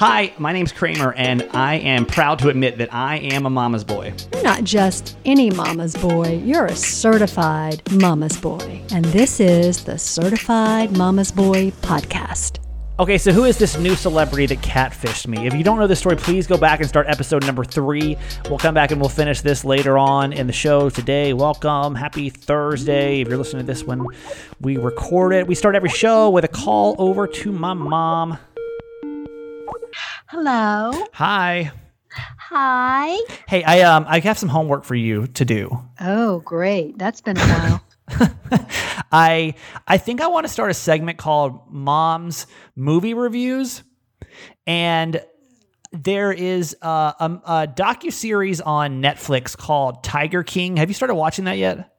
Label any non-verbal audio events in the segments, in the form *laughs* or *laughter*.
Hi, my name's Kramer, and I am proud to admit that I am a mama's boy. You're not just any mama's boy, you're a certified mama's boy. And this is the Certified Mama's Boy podcast. Okay, so who is this new celebrity that catfished me? If you don't know this story, please go back and start episode number three. We'll come back and we'll finish this later on in the show today. Welcome. Happy Thursday. If you're listening to this when we record it, we start every show with a call over to my mom. Hello. Hi. Hi. Hey, I um I have some homework for you to do. Oh, great. That's been a while. *laughs* I I think I want to start a segment called Mom's Movie Reviews, and there is a, a, a docu series on Netflix called Tiger King. Have you started watching that yet?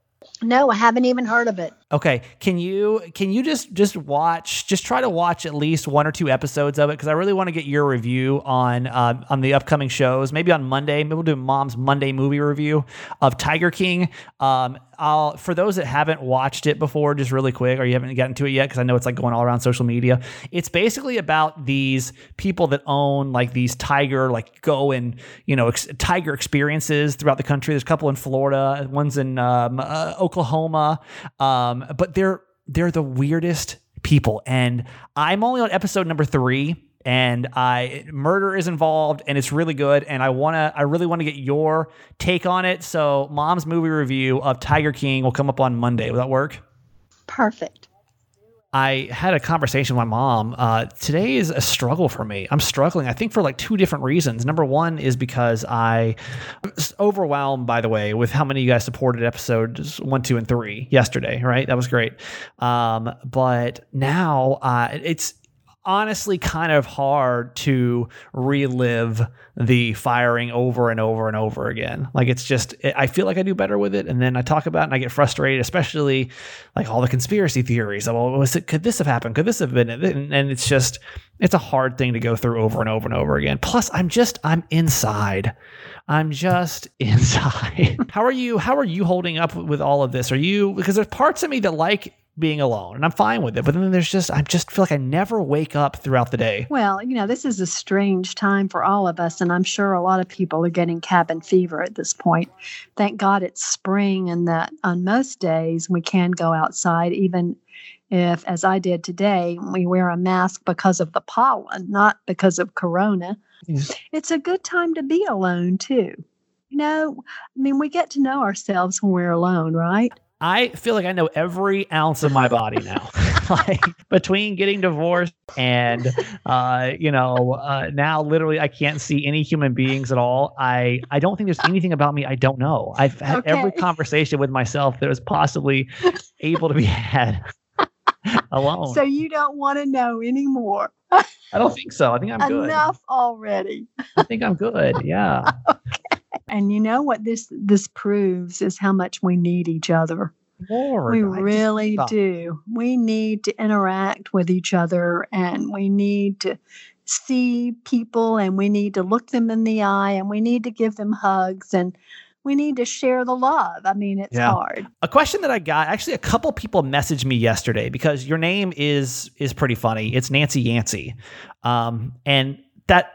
no, I haven't even heard of it. Okay, can you can you just just watch just try to watch at least one or two episodes of it because I really want to get your review on uh, on the upcoming shows. Maybe on Monday, maybe we'll do Mom's Monday movie review of Tiger King. Um, I'll for those that haven't watched it before, just really quick, or you haven't gotten to it yet, because I know it's like going all around social media. It's basically about these people that own like these tiger, like go and you know ex- tiger experiences throughout the country. There's a couple in Florida, one's in um, uh, Oklahoma, um, Um, but they're they're the weirdest people, and I'm only on episode number three and I murder is involved and it's really good and I want to I really want to get your take on it. So mom's movie review of Tiger King will come up on Monday. Will that work? Perfect. I had a conversation with my mom. Uh, today is a struggle for me. I'm struggling, I think, for like two different reasons. Number one is because I was overwhelmed, by the way, with how many you guys supported episodes one, two, and three yesterday, right? That was great. Um, but now uh, it's honestly kind of hard to relive the firing over and over and over again. Like it's just I feel like I do better with it and then I talk about it and I get frustrated, especially like all the conspiracy theories. Well, oh, was it could this have happened? Could this have been and it's just it's a hard thing to go through over and over and over again. Plus I'm just I'm inside. I'm just *laughs* inside. how are you how are you holding up with all of this? Are you because there's parts of me that like being alone and I'm fine with it. But then there's just, I just feel like I never wake up throughout the day. Well, you know, this is a strange time for all of us. And I'm sure a lot of people are getting cabin fever at this point. Thank God it's spring and that on most days we can go outside, even if, as I did today, we wear a mask because of the pollen, not because of corona. Yeah. It's a good time to be alone, too. You know, I mean, we get to know ourselves when we're alone, right? I feel like I know every ounce of my body now. *laughs* *laughs* like between getting divorced and uh, you know, uh, now literally I can't see any human beings at all. I I don't think there's anything about me I don't know. I've had okay. every conversation with myself that was possibly able to be *laughs* had alone. So you don't want to know anymore. I don't think so. I think I'm good. Enough already. I think I'm good. Yeah. okay. And you know what this this proves is how much we need each other. Lord, we really do. We need to interact with each other and we need to see people and we need to look them in the eye and we need to give them hugs and we need to share the love. I mean, it's yeah. hard. A question that I got, actually a couple people messaged me yesterday because your name is is pretty funny. It's Nancy Yancey. Um, and that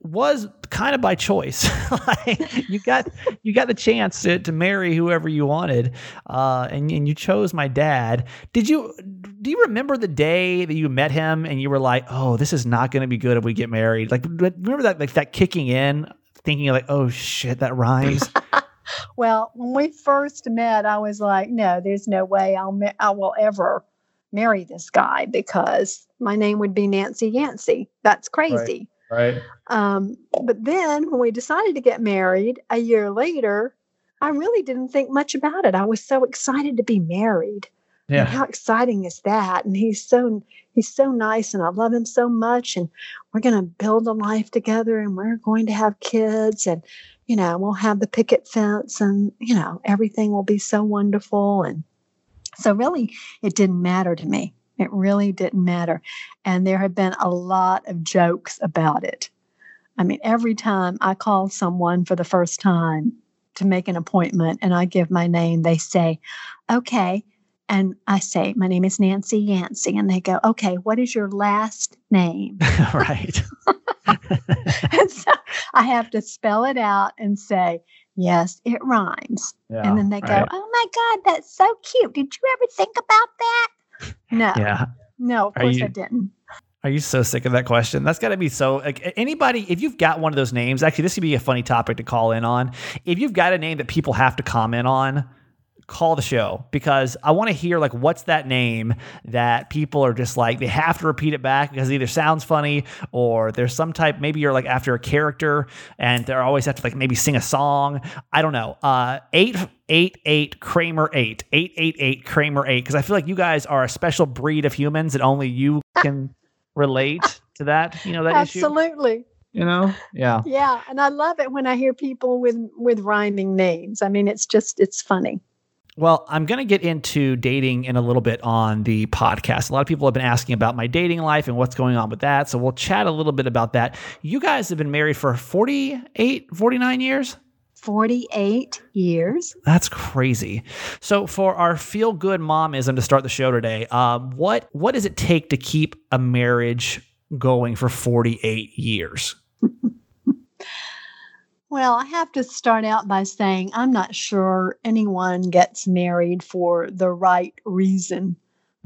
was kind of by choice. *laughs* like, you got you got the chance to, to marry whoever you wanted, uh, and and you chose my dad. Did you do you remember the day that you met him and you were like, oh, this is not going to be good if we get married? Like, remember that like that kicking in, thinking like, oh shit, that rhymes. *laughs* well, when we first met, I was like, no, there's no way I'll ma- I will ever marry this guy because my name would be Nancy Yancey. That's crazy. Right. Right. Um, but then when we decided to get married a year later, I really didn't think much about it. I was so excited to be married. Yeah. And how exciting is that? And he's so he's so nice and I love him so much and we're going to build a life together and we're going to have kids and you know, we'll have the picket fence and you know, everything will be so wonderful and so really it didn't matter to me. It really didn't matter. And there have been a lot of jokes about it. I mean, every time I call someone for the first time to make an appointment and I give my name, they say, okay. And I say, my name is Nancy Yancey. And they go, okay, what is your last name? *laughs* right. *laughs* and so I have to spell it out and say, yes, it rhymes. Yeah, and then they go, right. oh my God, that's so cute. Did you ever think about that? No, Yeah. no, of Are course you- I didn't. Are you so sick of that question? That's got to be so. Like anybody, if you've got one of those names, actually, this could be a funny topic to call in on. If you've got a name that people have to comment on, call the show because I want to hear like what's that name that people are just like they have to repeat it back because it either sounds funny or there's some type. Maybe you're like after a character and they're always have to like maybe sing a song. I don't know. Uh, eight eight eight Kramer eight eight eight eight Kramer eight because I feel like you guys are a special breed of humans and only you *laughs* can relate to that. You know that issue. Absolutely. You know. Yeah. Yeah. And I love it when I hear people with with rhyming names. I mean, it's just it's funny. Well, I'm going to get into dating in a little bit on the podcast. A lot of people have been asking about my dating life and what's going on with that. So we'll chat a little bit about that. You guys have been married for 48, 49 years? 48 years. That's crazy. So for our feel good momism to start the show today, um, what what does it take to keep a marriage going for 48 years? *laughs* Well, I have to start out by saying I'm not sure anyone gets married for the right reason.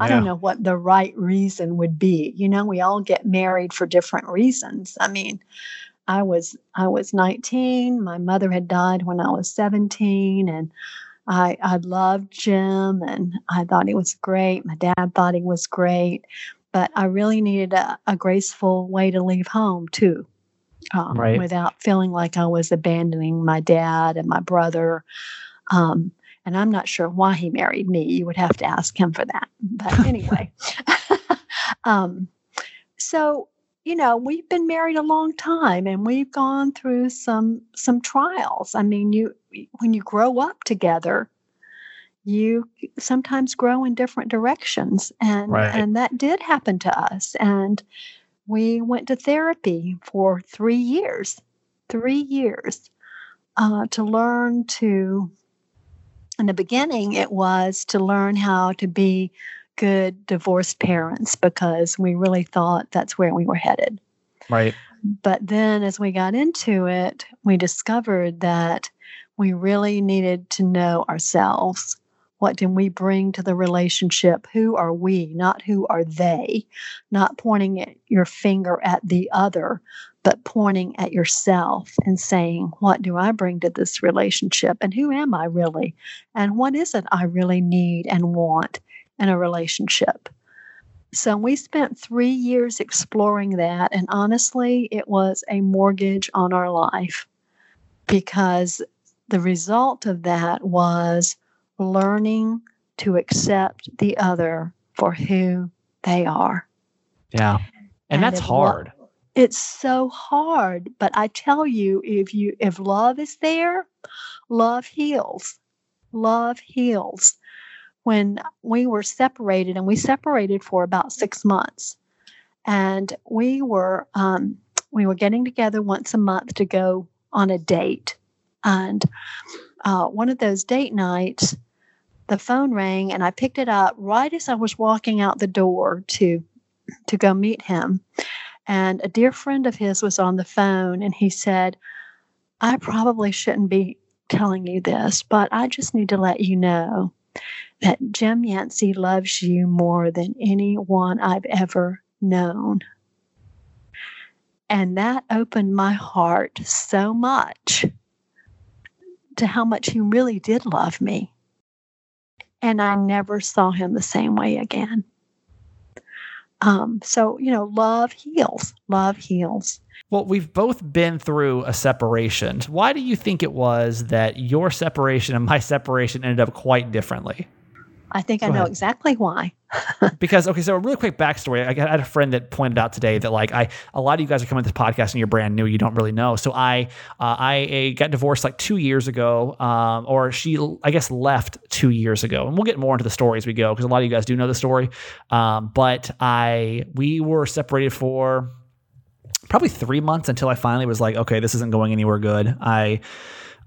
I don't know what the right reason would be. You know, we all get married for different reasons. I mean, I was I was 19, my mother had died when I was 17 and I I loved Jim and I thought he was great. My dad thought he was great, but I really needed a, a graceful way to leave home too um, Right. without feeling like I was abandoning my dad and my brother. Um, and I'm not sure why he married me. You would have to ask him for that. But *laughs* anyway, *laughs* um, so you know we've been married a long time, and we've gone through some some trials. I mean, you when you grow up together, you sometimes grow in different directions, and Right. and that did happen to us. And we went to therapy for three years, three years, uh, to learn to. In the beginning, it was to learn how to be good divorced parents because we really thought that's where we were headed. Right. But then as we got into it, we discovered that we really needed to know ourselves. What can we bring to the relationship? Who are we, not who are they? Not pointing at your finger at the other, but pointing at yourself and saying, What do I bring to this relationship? And who am I really? And what is it I really need and want in a relationship? So we spent three years exploring that. And honestly, it was a mortgage on our life because the result of that was learning to accept the other for who they are. Yeah. And, And that's hard. It's so hard, but I tell you if you if love is there, love heals. Love heals. When we were separated and we separated for about 6 months. And we were um, we were getting together once a month to go on a date. And uh, one of those date nights the phone rang and i picked it up right as i was walking out the door to to go meet him. And a dear friend of his was on the phone and he said i probably shouldn't be telling you this but i just need to let you know that jim yancey loves you more than anyone i've ever known and that opened my heart so much to how much he really did love me. And I never saw him the same way again. Um, so, you know, love heals. Love heals. Well, we've both been through a separation. Why do you think it was that your separation and my *laughs* separation ended up quite differently? I think I know ahead. exactly why. *laughs* because okay, so a really quick backstory. I got- I had a friend that pointed out today that like I a lot of you guys are coming to this podcast and you're brand new, you don't really know. So I uh, I uh, got divorced like two years ago, um, or she I guess left two years ago, and we'll get more into the story as we go because a lot of you guys do know the story. Um, but I we were separated for probably three months until I finally was like, okay, this isn't going anywhere good. I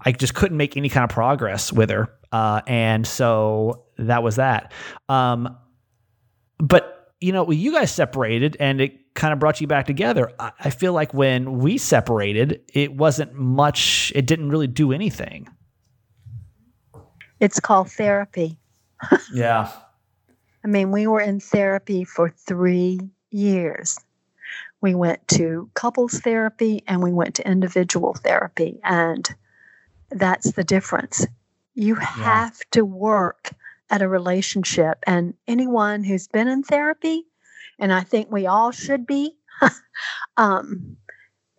I just couldn't make any kind of progress with her, uh, and so that was that. Um, but you know, you guys separated, and it kind of brought you back together. I, I feel like when we separated, it wasn't much, it didn't really do anything. It's called therapy. *laughs* Yeah. I mean, we were in therapy for three years. We went to couples therapy and we went to individual therapy. And that's the difference. You have to work at a relationship. And anyone who's been in therapy, and I think we all should be, *laughs* um,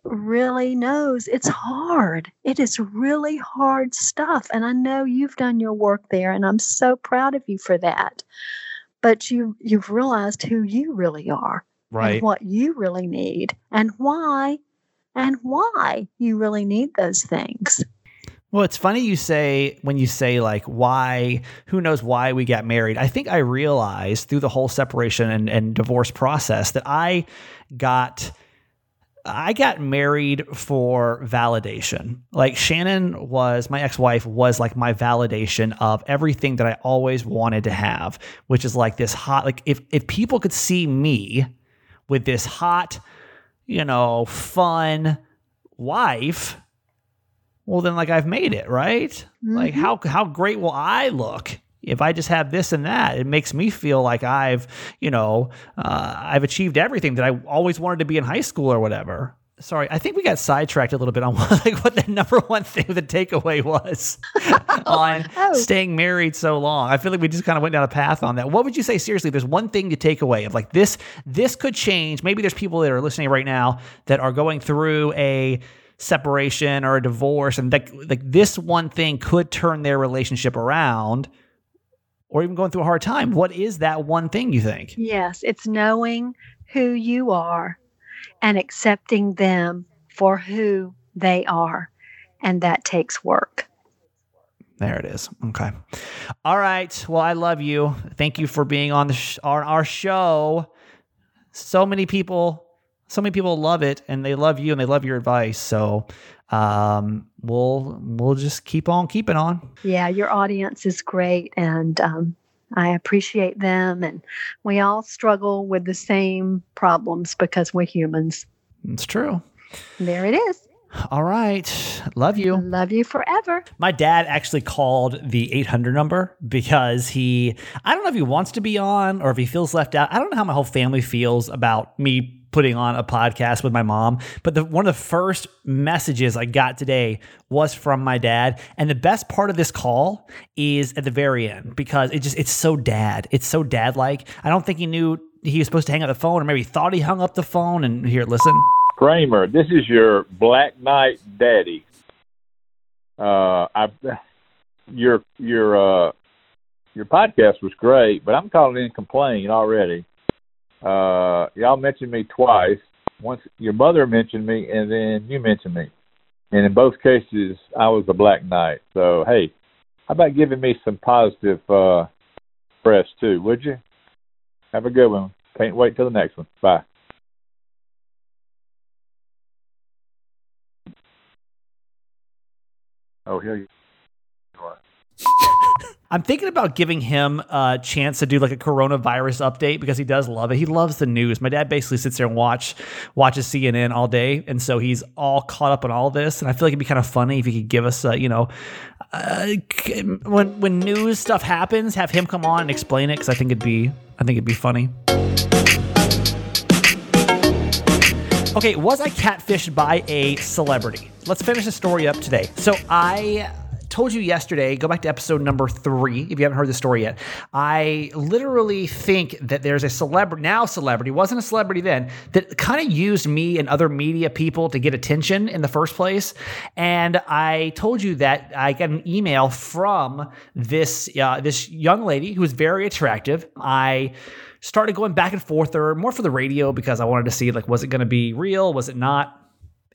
really knows it's hard. It is really hard stuff. And I know you've done your work there, and I'm so proud of you for that. But you you've realized who you really are Right. and what you really need and why and why you really need those things. Well, it's funny you say when you say like why, who knows why we got married. I think I realized through the whole separation and, and divorce process that I got I got married for validation. Like Shannon was my ex-wife was like my validation of everything that I always wanted to have, which is like this hot like if if people could see me with this hot, you know, fun wife, well then like I've made it, right? Like Mhm. how how great will I look if I just have this and that? It makes me feel like I've, you know, uh, I've achieved everything that I always wanted to be in high school or whatever. Sorry, I think we got sidetracked a little bit on what, *laughs* like what the number one thing the takeaway was *laughs* on Oh. staying married so long. I feel like we just kind of went down a path on that. What would you say seriously? There's one thing to take away of like this. This could change. Maybe there's people that are listening right now that are going through a separation or a divorce, and like like this one thing could turn their relationship around, or even going through a hard time. What is that one thing you think? Yes, it's knowing who you are and accepting them for who they are. And that takes work. There it is. Okay. All right. Well, I love you. Thank you for being on the sh- our, our show. So many people, so many people love it, and they love you, and they love your advice. So, um, we'll we'll just keep on keeping on. Yeah, your audience is great. And um, I appreciate them. And we all struggle with the same problems because we're humans. It's true. There it is. All right. Love you. Love you forever. My dad actually called the 800 number because he, I don't know if he wants to be on or if he feels left out. I don't know how my whole family feels about me putting on a podcast with my mom. But the, one of the first messages I got today was from my dad. And the best part of this call is at the very end because it just, it's so dad. It's so dad like. I don't think he knew he was supposed to hang up the phone or maybe thought he hung up the phone. And here, listen. Kramer, this is your Black Knight daddy. Uh, I, your your uh, your podcast was great, but I'm calling in complaining already. Uh, y'all mentioned me twice. Once your mother mentioned me, and then you mentioned me, and in both cases I was the Black Knight. So hey, how about giving me some positive uh, press too? Would you? Have a good one. Can't wait till the next one. Bye. Oh, here you. I'm thinking about giving him a chance to do like a coronavirus update because he does love it. He loves the news. My dad basically sits there and watch watches CNN all day, and so he's all caught up on all this. And I feel like it'd be kind of funny if he could give us, uh, you know, uh, when when news stuff happens, have him come on and explain it because I think it'd be I think it'd be funny. Okay, was I catfished by a celebrity? Let's finish the story up today. So I told you yesterday, go back to episode number three if you haven't heard the story yet. I literally think that there's a celebrity, now celebrity, wasn't a celebrity then, that kind of used me and other media people to get attention in the first place. And I told you that I got an email from this, uh, this young lady who was very attractive. I started going back and forth or more for the radio because I wanted to see like was it going to be real was it not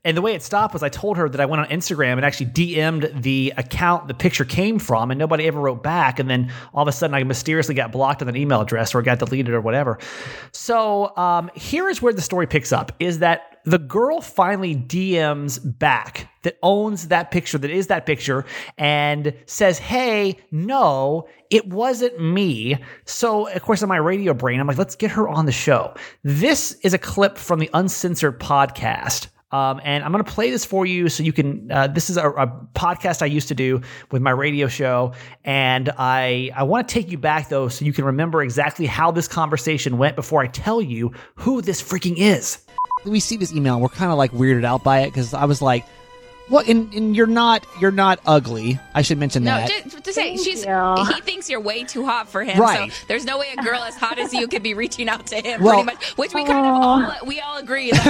And the way it stopped was I told her that I went on Instagram and actually DM'd the account the picture came from, and nobody ever wrote back. And then all of a sudden, I mysteriously got blocked on an email address or got deleted or whatever. So um, here is where the story picks up: is that the girl finally DMs back that owns that picture, that is that picture, and says, Hey, no, it wasn't me. So, of course, in my radio brain, I'm like, let's get her on the show. This is a clip from the Uncensored podcast. Um, and I'm going to play this for you so you can. Uh, this is a, a, podcast I used to do with my radio show, and I I want to take you back though so you can remember exactly how this conversation went before I tell you who this freaking is. We see this email, we're kind of like weirded out by it because I was like, "What? And, and you're not you're not ugly. I should mention No, that. just to say, she's you. he thinks you're way too hot for him. Right. So there's no way a girl as hot as you could be reaching out to him. Well- pretty much, which we kind of all we all agree. Like,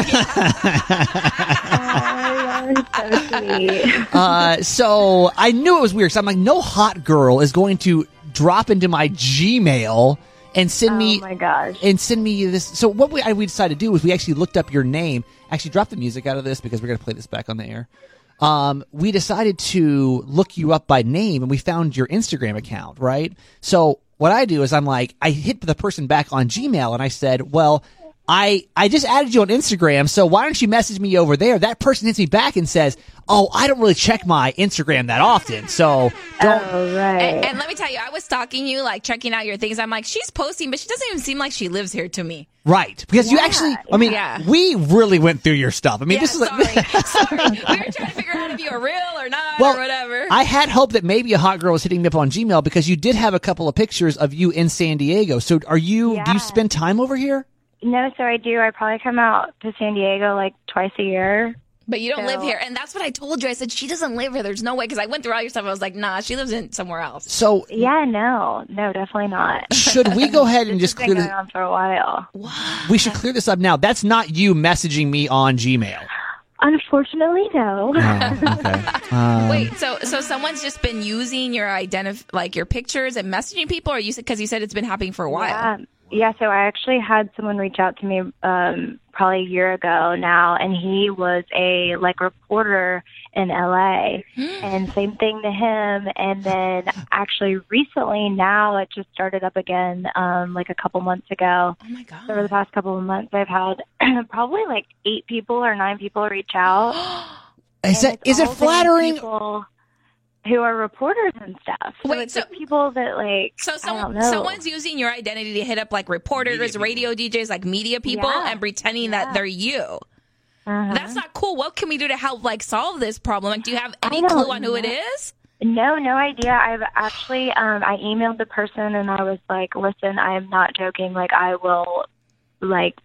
Oh, so uh, so I knew it was weird. So I'm like, no hot girl is going to drop into my Gmail and send me Oh my gosh. and send me this. So what we, I, we decided to do was we actually looked up your name. Actually, drop the music out of this because we're going to play this back on the air. Um, we decided to look you up by name and we found your Instagram account, right? So what I do is I'm like, I hit the person back on Gmail and I said, well, I, I just added you on Instagram, so why don't you message me over there? That person hits me back and says, Oh, I don't really check my Instagram that often, so don't. Oh, right. and, and let me tell you, I was stalking you, like checking out your things. I'm like, she's posting, but she doesn't even seem like she lives here to me. Right. Because you actually, I mean, Yeah. we really went through your stuff. I mean, Yeah, this is like, sorry, *laughs* *laughs* sorry. We were trying to figure out if you were real or not Well, or whatever. I had hope that maybe a hot girl was hitting me up on Gmail because you did have a couple of pictures of you in San Diego. So are you, do you spend time over here? No, so I do. I probably come out to San Diego like twice a year. but you don't live here, and that's what I told you. I said she doesn't live here. There's no way because I went through all your stuff. I was like, nah, she lives in somewhere else. So Yeah, no, no, definitely not. *laughs* should we go ahead and just clear been this? going on for a while. What? We should clear this up now. That's not you messaging me on Gmail. Unfortunately, no. Oh, okay. *laughs* Um, Wait, so so someone's just been using your identif like your pictures and messaging people, or you said because you said it's been happening for a while. Yeah, yeah. So I actually had someone reach out to me um, probably a year ago now, and he was a like reporter in LA, and same thing to him. And then *laughs* actually recently, now it just started up again, um, like a couple months ago. Oh my god! over the past couple of months, I've had *clears throat* probably like eight people or nine people reach out. *gasps* is it it's it flattering? People who are reporters and stuff. So Wait, it's so- like people that like So I don't someone, know. someone's using your identity to hit up like reporters, radio DJs, like media people, Yeah. and pretending that they're you. Uh-huh. That's not cool. What can we do to help like solve this problem? Like, do you have any clue on who it is? No, no idea. I've actually um I emailed the person and I was like, "Listen, I am not joking. Like I will like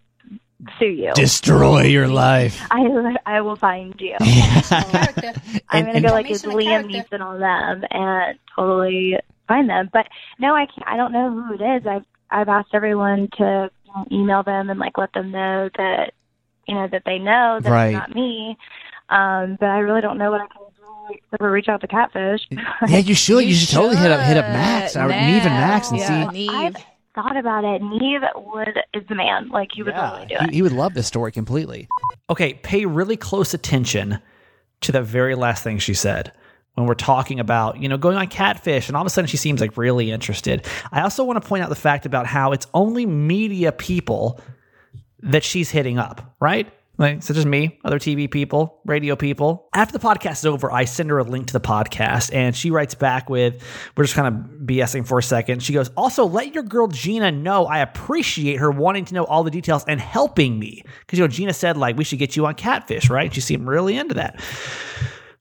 sue you. Destroy your life. *laughs* I I will find you. Yeah. I'm gonna *laughs* and- go like as Liam Neeson on them and totally find them. But no, I can't. I don't know who it is. I've I've asked everyone to you know, email them and like let them know that you know that they know that Right. it's not me. Um, but I really don't know what I can do except for reach out to Catfish. yeah, you should. You, should, totally hit up hit up. Max or Nev and Max and Yeah, see. Nev. I've thought about it. Nev would is the man. Like he would totally do he, it. he would love this story completely. Okay, pay really close attention to the very last thing she said when we're talking about, you know, going on catfish and all of a sudden she seems like really interested. I also want to point out the fact about how it's only media people that she's hitting up, right? Like, such as me, other TV people, radio people. After the podcast is over, I send her a link to the podcast and she writes back with, we're just kind of BSing for a second. She goes, Also, let your girl Gina know I appreciate her wanting to know all the details and helping me. Because, you know, Gina said, like, we should get you on catfish, right? She seemed really into that.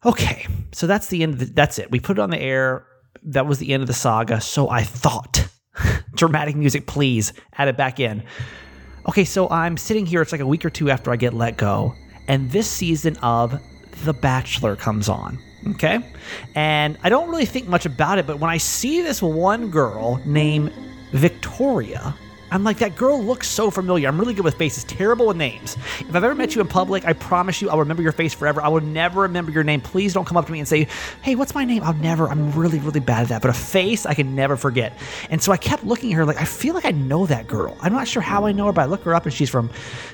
Okay, so that's the end. The, that's it. We put it on the air. That was the end of the saga. So I thought, *laughs* dramatic music, please add it back in. Okay, so I'm sitting here. It's like a week or two after I get let go, and this season of The Bachelor comes on. Okay, and I don't really think much about it, but when I see this one girl named Victoria I'm like, that girl looks so familiar. I'm really good with faces, terrible with names. If I've ever met you in public, I promise you I'll remember your face forever. I will never remember your name. Please don't come up to me and say, hey, what's my name? I'll never, I'm really, really bad at that. But a face, I can never forget. And so I kept looking at her like, I feel like I know that girl. I'm not sure how I know her, but I look her up and she's from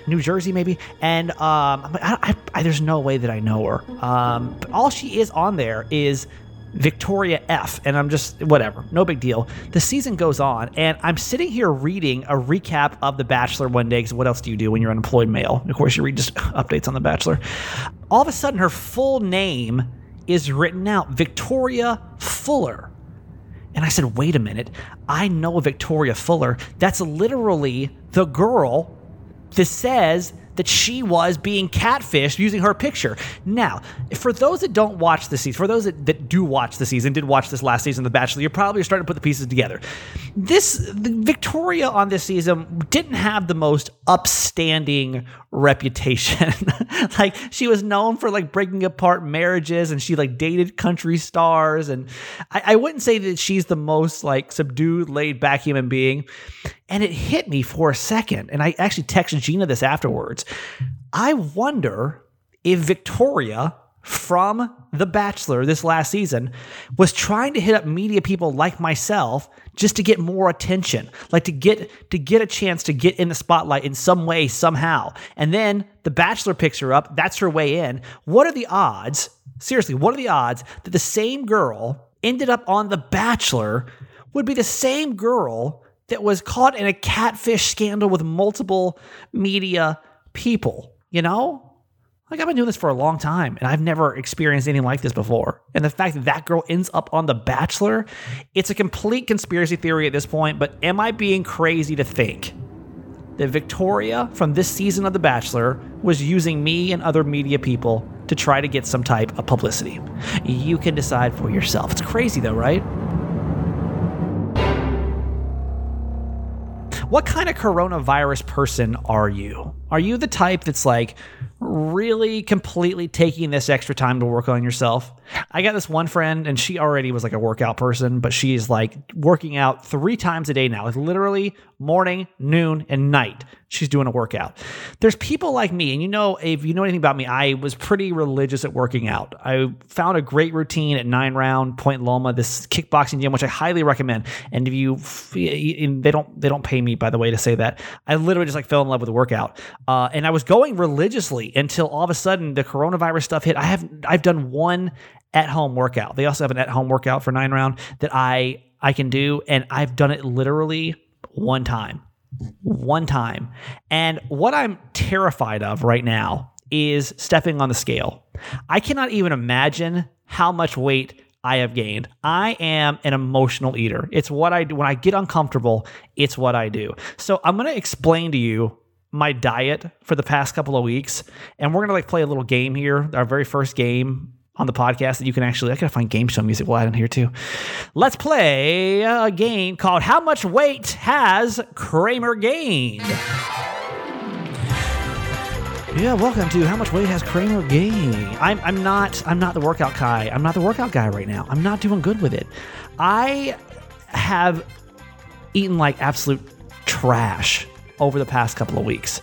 New Jersey, maybe. And um, I'm like, I, I, I, there's no way that I know her. Um, but all she is on there is Victoria F. And I'm just, whatever, no big deal. The season goes on, and I'm sitting here reading a recap of The Bachelor one day, because what else do you do when you're unemployed male? Of course, you read just *laughs* updates on The Bachelor. All of a sudden, her full name is written out Victoria Fuller. And I said, wait a minute, I know Victoria Fuller. That's literally the girl that says that she was being catfished using her picture. Now, for those that don't watch the season, for those that, that do watch the season, did watch this last season of The Bachelor, you're probably starting to put the pieces together. This Victoria on this season didn't have the most upstanding reputation. *laughs* like she was known for like breaking apart marriages and she like dated country stars. And I, I wouldn't say that she's the most like subdued, laid back human being. And it hit me for a second. And I actually texted Gina this afterwards. I wonder if Victoria from The Bachelor this last season was trying to hit up media people like myself just to get more attention, like to get to get a chance to get in the spotlight in some way somehow. And then The Bachelor picks her up, that's her way in. What are the odds? Seriously, what are the odds that the same girl ended up on The Bachelor would be the same girl that was caught in a catfish scandal with multiple media people, you know? Like I've been doing this for a long time and I've never experienced anything like this before. And the fact that that girl ends up on The Bachelor, it's a complete conspiracy theory at this point, but am I being crazy to think that Victoria from this season of The Bachelor was using me and other media people to try to get some type of publicity? You can decide for yourself. It's crazy though, right? What kind of coronavirus person are you? Are you the type that's like really completely taking this extra time to work on yourself? I got this one friend and she already was like a workout person, but she's like working out three times a day now. It's literally morning, noon, and night. She's doing a workout. There's people like me, and you know, if you know anything about me, I was pretty religious at working out. I found a great routine at Nine Round Point Loma, this kickboxing gym, which I highly recommend. And if you, they don't, they don't pay me by the way to say that. I literally just like fell in love with the workout, uh, and I was going religiously until all of a sudden the coronavirus stuff hit. I have, I've done one at home workout. They also have an at home workout for Nine Round that I I can do, and I've done it literally one time. One time. And what I'm terrified of right now is stepping on the scale. I cannot even imagine how much weight I have gained. I am an emotional eater. It's what I do. When I get uncomfortable, it's what I do. So I'm going to explain to you my diet for the past couple of weeks. And we're to like play a little game here. Our very first game on the podcast that you can actually I gotta find game show music we'll add in here too. Let's play a game called How Much Weight Has Kramer Gained? Yeah, welcome to How Much Weight Has Kramer Gained. I'm I'm not I'm not the workout guy. I'm not the workout guy right now. I'm not doing good with it. I have eaten like absolute trash over the past couple of weeks.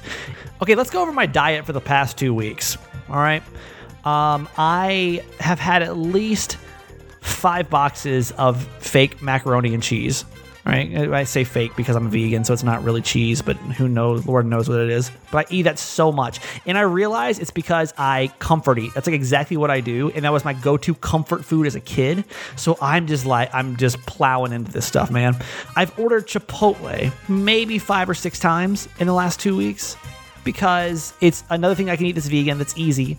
Okay, let's go over my diet for the past two weeks. All right. Um, I have had at least five boxes of fake macaroni and cheese. Right? I say fake because I'm vegan, so it's not really cheese, but who knows? Lord knows what it is. But I eat that so much. And I realize it's because I comfort eat. That's like exactly what I do. And that was my go to comfort food as a kid. So I'm just like, I'm just plowing into this stuff, man. I've ordered Chipotle maybe five or six times in the last two weeks because it's another thing I can eat that's vegan, that's easy.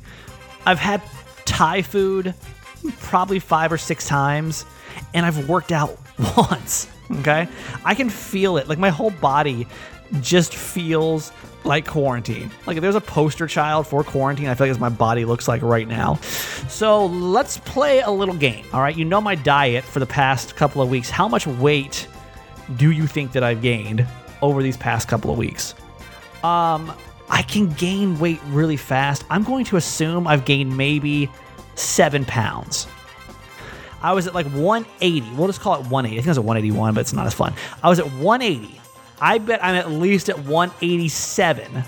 I've had Thai food probably five or six times, and I've worked out *laughs* once. Okay. I can feel it. Like my whole body just feels like quarantine. Like if there's a poster child for quarantine, I feel like as my body looks like right now. So let's play a little game. All right. You know my diet for the past couple of weeks. How much weight do you think that I've gained over these past couple of weeks? Um, I can gain weight really fast. I'm going to assume I've gained maybe seven pounds. I was at like 180. We'll just call it 180. I think it was at 181, but it's not as fun. I was at 180. I bet I'm at least at 187.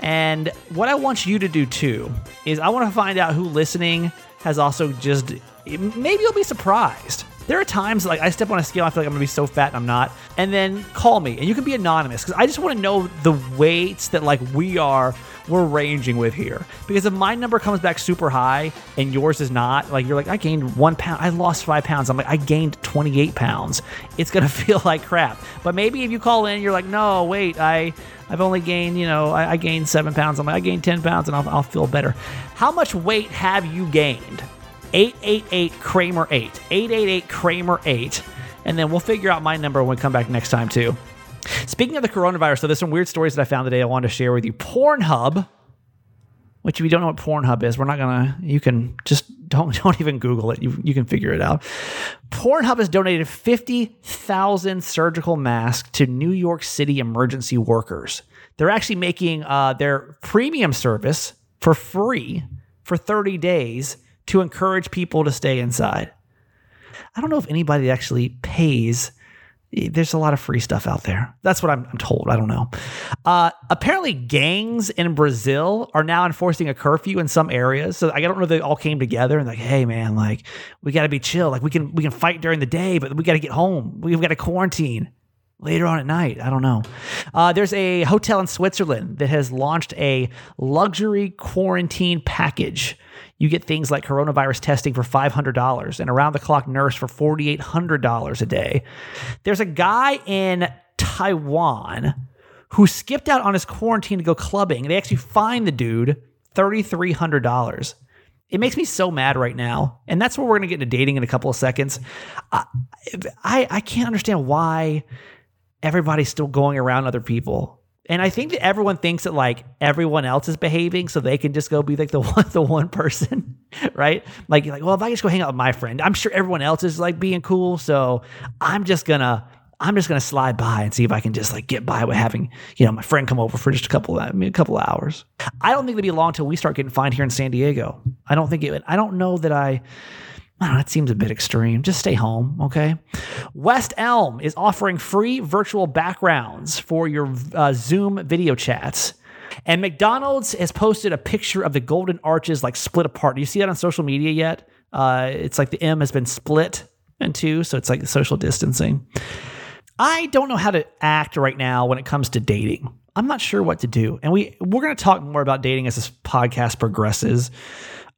And what I want you to do too is I want to find out who listening has also just maybe you'll be surprised. There are times like I step on a scale, I feel like I'm gonna be so fat and I'm not. And then call me and you can be anonymous because I just want to know the weights that like we are we're ranging with here. Because if my number comes back super high and yours is not, like you're like, I gained one pound, I lost five pounds. I'm like, I gained 28 pounds. It's gonna *laughs* feel like crap. But maybe if you call in, you're like, no, wait, I I've only gained, you know, I, I gained seven pounds. I'm like, I gained 10 pounds and I'll, I'll feel better. How much weight have you gained? 888 Kramer 8. 888 Kramer 8. And then we'll figure out my number when we come back next time, too. Speaking of the coronavirus, so there's some weird stories that I found today I wanted to share with you. Pornhub, which if you don't know what Pornhub is, we're not gonna. You can just don't *laughs* don't even Google it. You you can figure it out. Pornhub has donated fifty thousand surgical masks to New York City emergency workers. They're actually making uh, their premium service for free for thirty days to encourage people to stay inside. I don't know if anybody actually pays there's a lot of free stuff out there. That's what I'm, I'm told. I don't know. Uh, apparently, gangs in Brazil are now enforcing a curfew in some areas. So I don't know if they all came together and like, hey man, like we got to be chill. Like we can we can fight during the day, but we got to get home. We've got to quarantine later on at night. I don't know. Uh, there's a hotel in Switzerland that has launched a luxury quarantine package you get things like coronavirus testing for $500 and around the clock nurse for $4,800 a day. There's a guy in Taiwan who skipped out on his quarantine to go clubbing. They actually fined the dude $3,300. It makes me so mad right now. And that's where we're going to get into dating in a couple of seconds. I, I, I can't understand why everybody's still going around other people. And I think that everyone thinks that like everyone else is behaving, so they can just go be like the *laughs* one the one person, *laughs* right? Like like, well, if I just go hang out with my friend, I'm sure everyone else is like being cool, so I'm just gonna I'm just gonna slide by and see if I can just like get by with having you know my friend come over for just a couple I mean, a couple of hours. I don't think it'll be long till we start getting fined here in San Diego. I don't think it. I don't know that I That seems a bit extreme. Just stay home, okay? West Elm is offering free virtual backgrounds for your uh, Zoom video chats. And McDonald's has posted a picture of the golden arches like split apart. Do you see that on social media yet? Uh, it's like the M has been split in two, so it's like social distancing. I don't know how to act right now when it comes to dating. I'm not sure what to do. And we we're going to talk more about dating as this podcast progresses.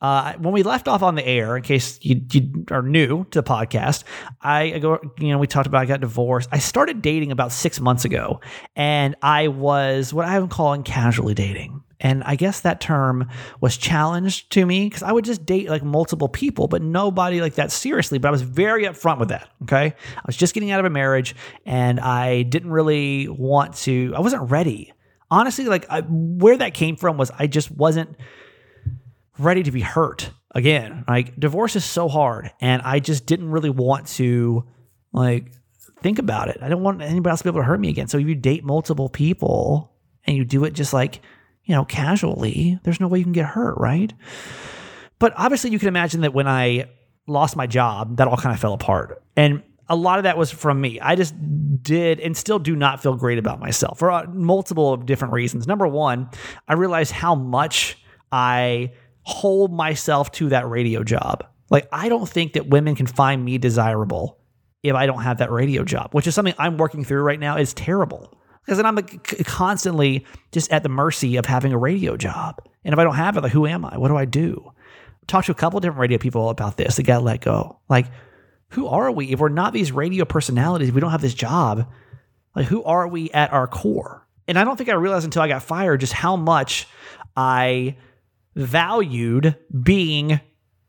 Uh, when we left off on the air, in case you, you are new to the podcast, I go, you know, we talked about I got divorced. I started dating about six months ago, and I was what I'm calling casually dating. And I guess that term was challenged to me because I would just date like multiple people, but nobody like that seriously. But I was very upfront with that. Okay. I was just getting out of a marriage and I didn't really want to, I wasn't ready. Honestly, like I, where that came from was I just wasn't ready to be hurt again. Like divorce is so hard, and I just didn't really want to like think about it. I don't want anybody else to be able to hurt me again. So if you date multiple people and you do it just like you know casually, there's no way you can get hurt, right? But obviously, you can imagine that when I lost my job, that all kind of fell apart, and a lot of that was from me. I just did and still do not feel great about myself for uh, multiple different reasons. Number one, I realized how much I hold myself to that radio job. Like, I don't think that women can find me desirable if I don't have that radio job, which is something I'm working through right now. Is terrible because then I'm constantly just at the mercy of having a radio job. And if I don't have it, like, who am I? What do I do? Talked to a couple different radio people about this. They got let go. Like, who are we if we're not these radio personalities? We don't have this job. Like, who are we at our core? And I don't think I realized until I got fired just how much I valued being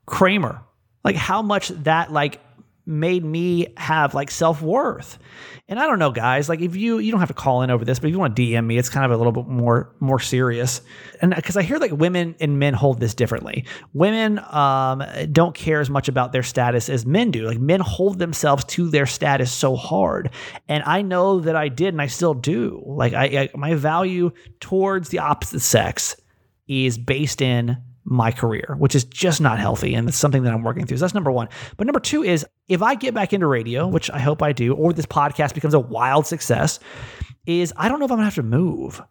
Kramer. Like how much that like made me have like self-worth. And I don't know guys, like if you you don't have to call in over this, but if you want to DM me, it's kind of a little bit more more serious. And cuz I hear like women and men hold this differently. Women um don't care as much about their status as men do. Like men hold themselves to their status so hard. And I know that I did and I still do. Like I, I my value towards the opposite sex is based in my career, which is just not healthy. And it's something that I'm working through. So that's number one. But number two is if I get back into radio, which I hope I do, or this podcast becomes a wild success, is I don't know if I'm gonna have to move.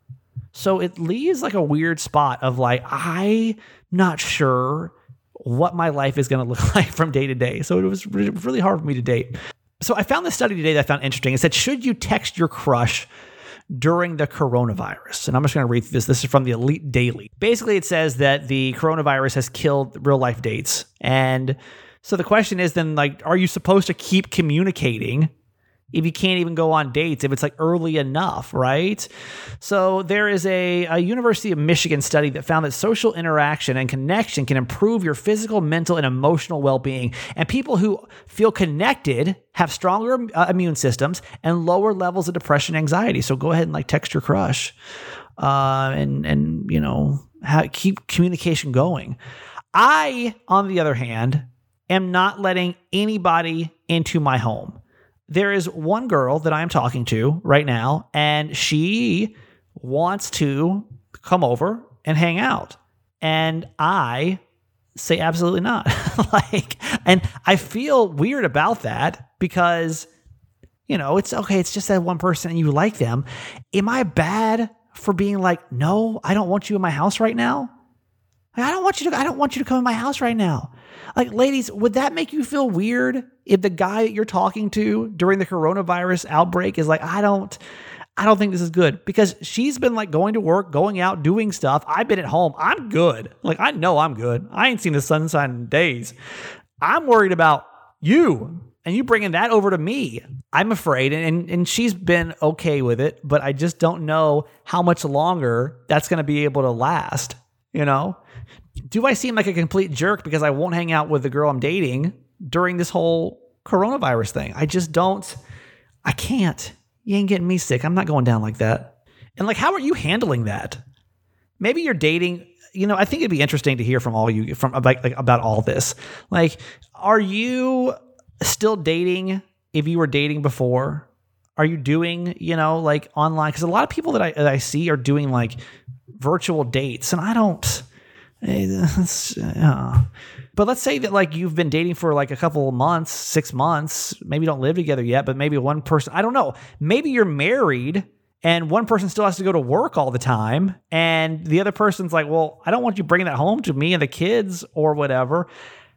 So it leaves like a weird spot of like, I'm not sure what my life is going to look *laughs* like from day to day. So it was really hard for me to date. So I found this study today that I found interesting. It said, should you text your crush during the coronavirus? And I'm just going to read this. This is from the Elite Daily. Basically, it says that the coronavirus has killed real life dates. And so the question is then, like, are you supposed to keep communicating if you can't even go on dates if it's like early enough, right? So there is a, a, University of Michigan study that found that social interaction and connection can improve your physical, mental, and emotional well-being. And people who feel connected have stronger uh, immune systems and lower levels of depression and anxiety. So go ahead and like text your crush, uh, and and you know ha- keep communication going. I, on the other hand, am not letting anybody into my home there is one girl that I'm talking to right now, and she wants to come over and hang out. And I say absolutely not. *laughs* like, and I feel weird about that because, you know, it's okay, it's just that one person and you like them. Am I bad for being like, no, I don't want you in my house right now? I don't want you to I don't want you to come in my house right now. Like, ladies, would that make you feel weird if the guy that you're talking to during the coronavirus outbreak is like, I don't, I don't think this is good because she's been like going to work, going out, doing stuff. I've been at home. I'm good. Like, I know I'm good. I ain't seen the sunshine in days. I'm worried about you and you bringing that over to me. I'm afraid. And, and she's been okay with it, but I just don't know how much longer that's going to be able to last, you know? Do I seem like a complete jerk because I won't hang out with the girl I'm dating during this whole coronavirus thing? I just don't. I can't. You ain't getting me sick. I'm not going down like that. And like, how are you handling that? Maybe you're dating. You know, I think it'd be interesting to hear from all you from uh, about like about all this. Like, are you still dating if you were dating before? Are you doing, you know, like online? Because a lot of people that I, that I see are doing like virtual dates, and I don't. *laughs* But let's say that like you've been dating for like a couple months, six months, maybe don't live together yet, but maybe one person, I don't know, maybe you're married and one person still has to go to work all the time and the other person's like, well, I don't want you bringing that home to me and the kids or whatever.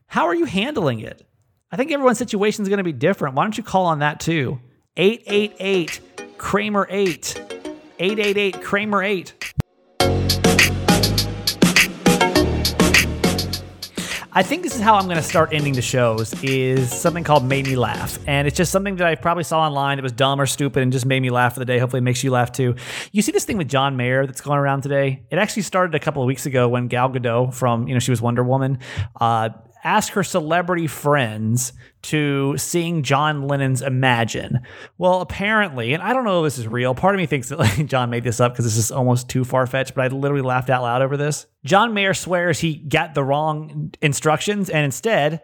How are you handling it? I think everyone's situation is going to be different. Why don't you call on that too? 888 Kramer 8. 888 Kramer 8. I think this is how I'm going to start ending the shows is something called Made Me Laugh. And it's just something that I probably saw online. that was dumb or stupid and just made me laugh for the day. Hopefully it makes you laugh too. You see this thing with John Mayer that's going around today? It actually started a couple of weeks ago when Gal Gadot from, you know, she was Wonder Woman, uh, ask her celebrity friends to sing John Lennon's Imagine. Well, apparently, and I don't know if this is real. Part of me thinks that like *laughs* John made this up because this is almost too far fetched, but I literally laughed out loud over this. John Mayer swears he got the wrong instructions and instead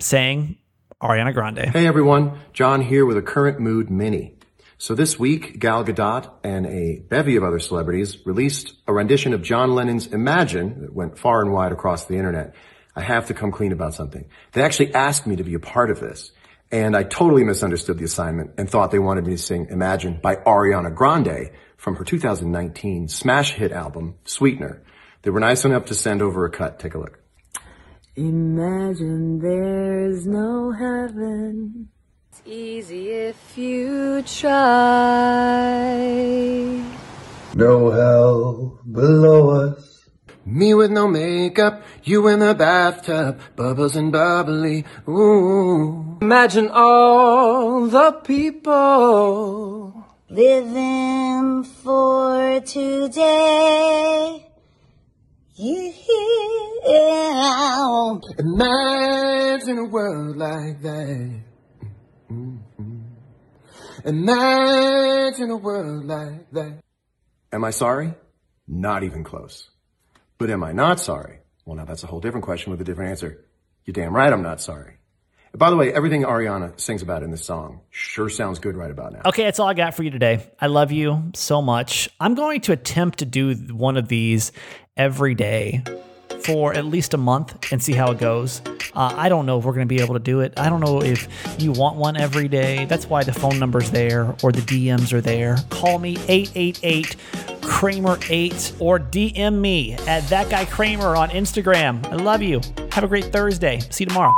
sang Ariana Grande. Hey everyone, John here with a current mood mini. So this week, Gal Gadot and a bevy of other celebrities released a rendition of John Lennon's Imagine that went far and wide across the internet. I have to come clean about something. They actually asked me to be a part of this. And I totally misunderstood the assignment and thought they wanted me to sing Imagine by Ariana Grande from her 2019 smash hit album, Sweetener. They were nice enough to send over a cut. Take a look. Imagine there's no heaven. It's easy if you try. No hell below us. Me with no makeup, you in the bathtub, bubbles and bubbly, ooh. Imagine all the people living for today. Yeah. Imagine a world like that. Imagine a world like that. Am I sorry? Not even close. But am I not sorry? Well, now that's a whole different question with a different answer. You're damn right I'm not sorry. By the way, everything Ariana sings about in this song sure sounds good right about now. Okay, that's all I got for you today. I love you so much. I'm going to attempt to do one of these every day for at least a month and see how it goes. Uh, I don't know if we're going to be able to do it. I don't know if you want one every day. That's why the phone number's there or the DMs are there. Call me 888 Kramer 8 or DM me at that guy Kramer on Instagram. I love you. Have a great Thursday. See you tomorrow.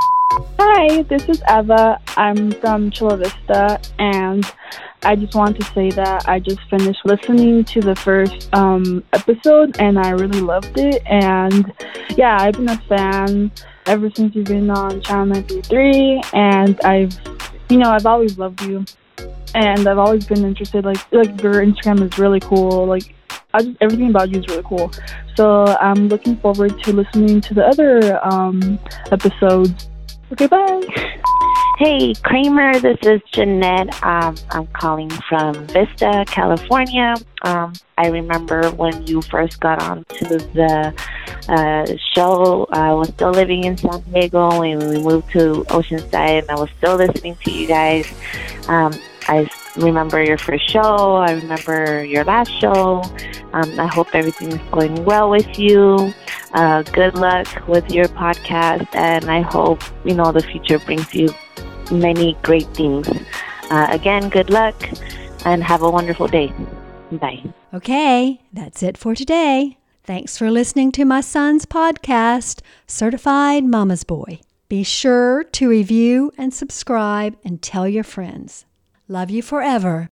Hi, this is Eva. I'm from Chula Vista, and I just want to say that I just finished listening to the first um, episode, and I really loved it. And yeah, I've been a fan ever since you've been on Channel 93, and I've, you know, I've always loved you, and I've always been interested. Like, like your Instagram is really cool. Like, I just, everything about you is really cool. So I'm looking forward to listening to the other um, episodes. Okay, bye. Hey, Kramer, this is Jeanette. Um, I'm calling from Vista, California. Um, I remember when you first got onto the uh, show. I was still living in San Diego and we moved to Oceanside, and I was still listening to you guys. Um, I remember your first show. I remember your last show. Um, I hope everything is going well with you. Uh, good luck with your podcast, and I hope you know the future brings you many great things. Uh, again, good luck, and have a wonderful day. Bye. Okay, that's it for today. Thanks for listening to my son's podcast, Certified Mama's Boy. Be sure to review and subscribe and tell your friends. Love you forever.